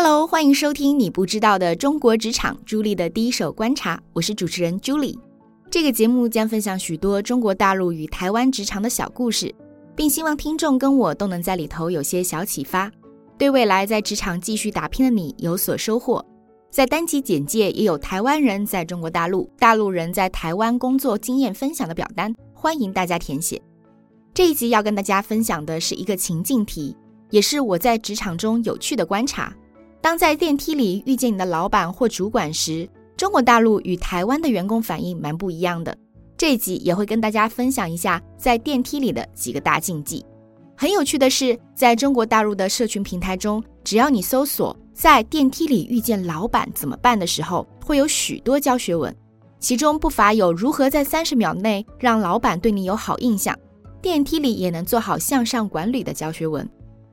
Hello，欢迎收听你不知道的中国职场朱莉的第一手观察，我是主持人朱莉。这个节目将分享许多中国大陆与台湾职场的小故事，并希望听众跟我都能在里头有些小启发，对未来在职场继续打拼的你有所收获。在单集简介也有台湾人在中国大陆、大陆人在台湾工作经验分享的表单，欢迎大家填写。这一集要跟大家分享的是一个情境题，也是我在职场中有趣的观察。当在电梯里遇见你的老板或主管时，中国大陆与台湾的员工反应蛮不一样的。这一集也会跟大家分享一下在电梯里的几个大禁忌。很有趣的是，在中国大陆的社群平台中，只要你搜索“在电梯里遇见老板怎么办”的时候，会有许多教学文，其中不乏有如何在三十秒内让老板对你有好印象，电梯里也能做好向上管理的教学文。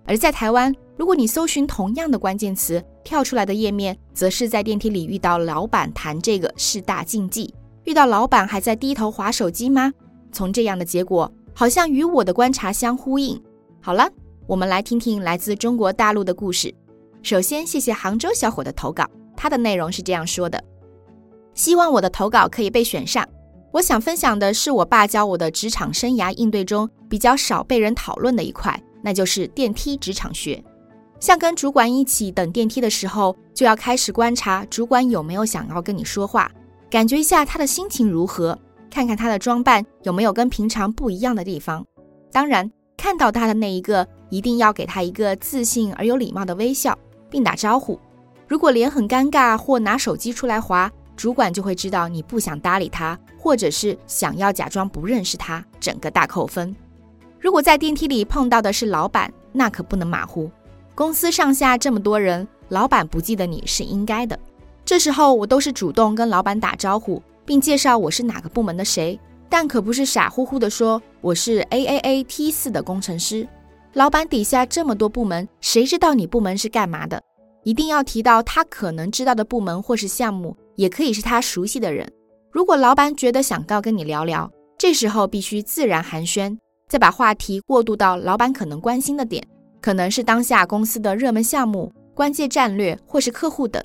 而在台湾，如果你搜寻同样的关键词，跳出来的页面则是在电梯里遇到老板谈这个是大禁忌。遇到老板还在低头划手机吗？从这样的结果，好像与我的观察相呼应。好了，我们来听听来自中国大陆的故事。首先，谢谢杭州小伙的投稿，他的内容是这样说的：希望我的投稿可以被选上。我想分享的是我爸教我的职场生涯应对中比较少被人讨论的一块。那就是电梯职场学，像跟主管一起等电梯的时候，就要开始观察主管有没有想要跟你说话，感觉一下他的心情如何，看看他的装扮有没有跟平常不一样的地方。当然，看到他的那一个，一定要给他一个自信而有礼貌的微笑，并打招呼。如果脸很尴尬或拿手机出来滑，主管就会知道你不想搭理他，或者是想要假装不认识他，整个大扣分。如果在电梯里碰到的是老板，那可不能马虎。公司上下这么多人，老板不记得你是应该的。这时候我都是主动跟老板打招呼，并介绍我是哪个部门的谁，但可不是傻乎乎的说我是 AAA T 四的工程师。老板底下这么多部门，谁知道你部门是干嘛的？一定要提到他可能知道的部门或是项目，也可以是他熟悉的人。如果老板觉得想要跟你聊聊，这时候必须自然寒暄。再把话题过渡到老板可能关心的点，可能是当下公司的热门项目、关键战略或是客户等。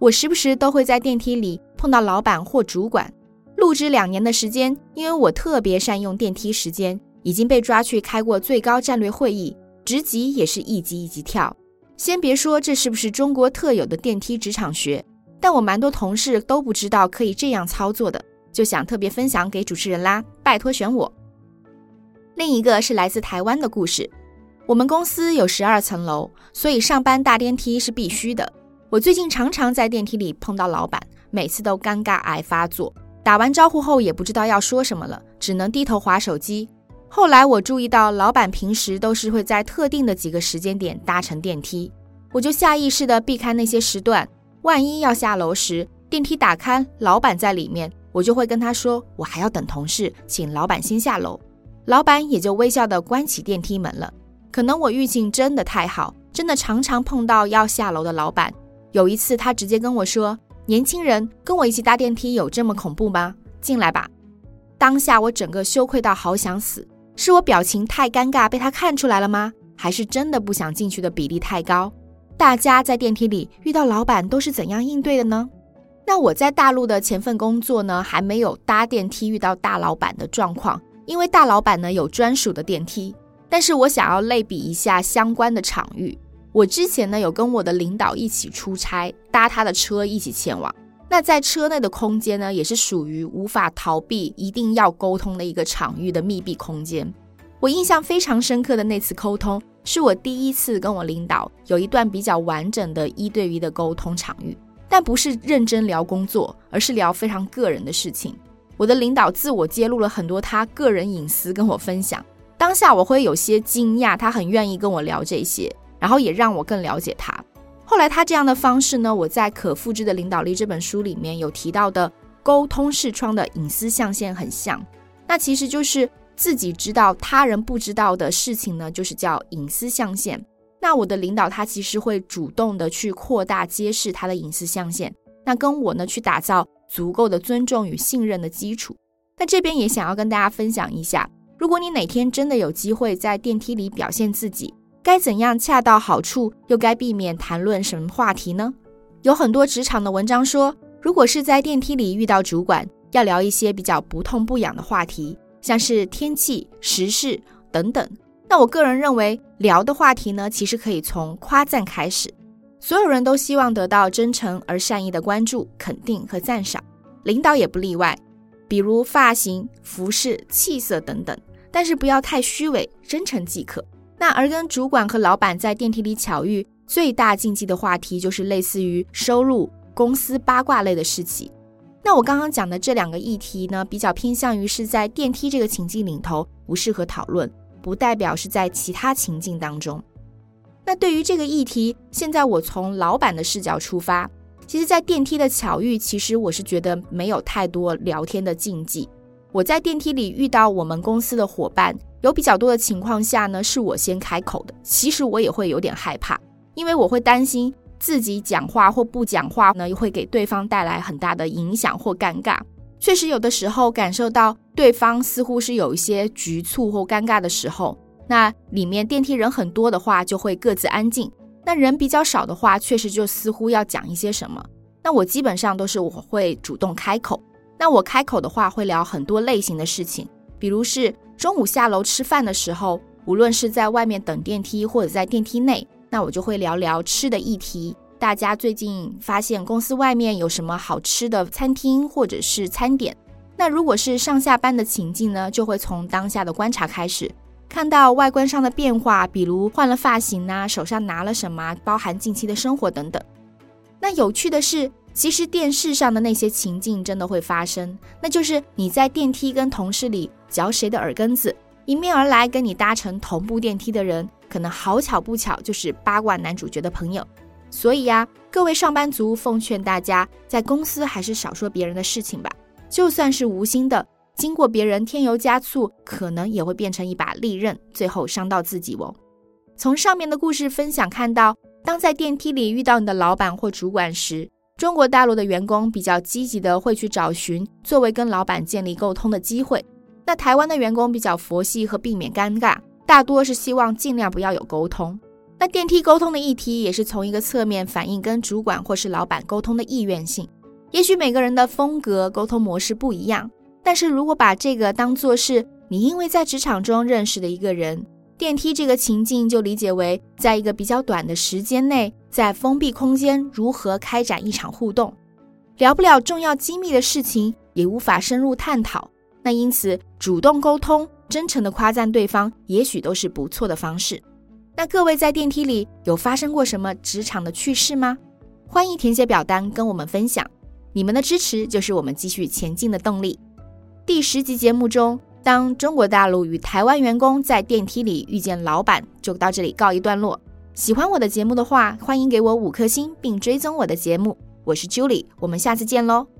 我时不时都会在电梯里碰到老板或主管。入职两年的时间，因为我特别善用电梯时间，已经被抓去开过最高战略会议，职级也是一级一级跳。先别说这是不是中国特有的电梯职场学，但我蛮多同事都不知道可以这样操作的，就想特别分享给主持人啦，拜托选我。另一个是来自台湾的故事。我们公司有十二层楼，所以上班搭电梯是必须的。我最近常常在电梯里碰到老板，每次都尴尬癌发作。打完招呼后也不知道要说什么了，只能低头划手机。后来我注意到老板平时都是会在特定的几个时间点搭乘电梯，我就下意识地避开那些时段。万一要下楼时，电梯打开，老板在里面，我就会跟他说：“我还要等同事，请老板先下楼。”老板也就微笑地关起电梯门了。可能我运气真的太好，真的常常碰到要下楼的老板。有一次，他直接跟我说：“年轻人，跟我一起搭电梯有这么恐怖吗？进来吧。”当下我整个羞愧到好想死。是我表情太尴尬被他看出来了吗？还是真的不想进去的比例太高？大家在电梯里遇到老板都是怎样应对的呢？那我在大陆的前份工作呢，还没有搭电梯遇到大老板的状况。因为大老板呢有专属的电梯，但是我想要类比一下相关的场域。我之前呢有跟我的领导一起出差，搭他的车一起前往。那在车内的空间呢，也是属于无法逃避、一定要沟通的一个场域的密闭空间。我印象非常深刻的那次沟通，是我第一次跟我领导有一段比较完整的一对一的沟通场域，但不是认真聊工作，而是聊非常个人的事情。我的领导自我揭露了很多他个人隐私跟我分享，当下我会有些惊讶，他很愿意跟我聊这些，然后也让我更了解他。后来他这样的方式呢，我在《可复制的领导力》这本书里面有提到的沟通视窗的隐私象限很像，那其实就是自己知道他人不知道的事情呢，就是叫隐私象限。那我的领导他其实会主动的去扩大揭示他的隐私象限，那跟我呢去打造。足够的尊重与信任的基础。那这边也想要跟大家分享一下，如果你哪天真的有机会在电梯里表现自己，该怎样恰到好处，又该避免谈论什么话题呢？有很多职场的文章说，如果是在电梯里遇到主管，要聊一些比较不痛不痒的话题，像是天气、时事等等。那我个人认为，聊的话题呢，其实可以从夸赞开始。所有人都希望得到真诚而善意的关注、肯定和赞赏，领导也不例外。比如发型、服饰、气色等等，但是不要太虚伪，真诚即可。那而跟主管和老板在电梯里巧遇，最大禁忌的话题就是类似于收入、公司八卦类的事情。那我刚刚讲的这两个议题呢，比较偏向于是在电梯这个情境里头，不适合讨论，不代表是在其他情境当中。那对于这个议题，现在我从老板的视角出发。其实，在电梯的巧遇，其实我是觉得没有太多聊天的禁忌。我在电梯里遇到我们公司的伙伴，有比较多的情况下呢，是我先开口的。其实我也会有点害怕，因为我会担心自己讲话或不讲话呢，会给对方带来很大的影响或尴尬。确实，有的时候感受到对方似乎是有一些局促或尴尬的时候，那里面电梯人很多的话，就会各自安静。那人比较少的话，确实就似乎要讲一些什么。那我基本上都是我会主动开口。那我开口的话，会聊很多类型的事情，比如是中午下楼吃饭的时候，无论是在外面等电梯或者在电梯内，那我就会聊聊吃的议题。大家最近发现公司外面有什么好吃的餐厅或者是餐点？那如果是上下班的情境呢，就会从当下的观察开始。看到外观上的变化，比如换了发型啊，手上拿了什么，包含近期的生活等等。那有趣的是，其实电视上的那些情境真的会发生，那就是你在电梯跟同事里嚼谁的耳根子，迎面而来跟你搭乘同步电梯的人，可能好巧不巧就是八卦男主角的朋友。所以呀，各位上班族，奉劝大家在公司还是少说别人的事情吧，就算是无心的。经过别人添油加醋，可能也会变成一把利刃，最后伤到自己哦。从上面的故事分享看到，当在电梯里遇到你的老板或主管时，中国大陆的员工比较积极的会去找寻作为跟老板建立沟通的机会。那台湾的员工比较佛系和避免尴尬，大多是希望尽量不要有沟通。那电梯沟通的议题也是从一个侧面反映跟主管或是老板沟通的意愿性。也许每个人的风格沟通模式不一样。但是如果把这个当作是你因为在职场中认识的一个人，电梯这个情境就理解为在一个比较短的时间内，在封闭空间如何开展一场互动，聊不了重要机密的事情，也无法深入探讨。那因此主动沟通、真诚的夸赞对方，也许都是不错的方式。那各位在电梯里有发生过什么职场的趣事吗？欢迎填写表单跟我们分享，你们的支持就是我们继续前进的动力。第十集节目中，当中国大陆与台湾员工在电梯里遇见老板，就到这里告一段落。喜欢我的节目的话，欢迎给我五颗星并追踪我的节目。我是 Julie，我们下次见喽。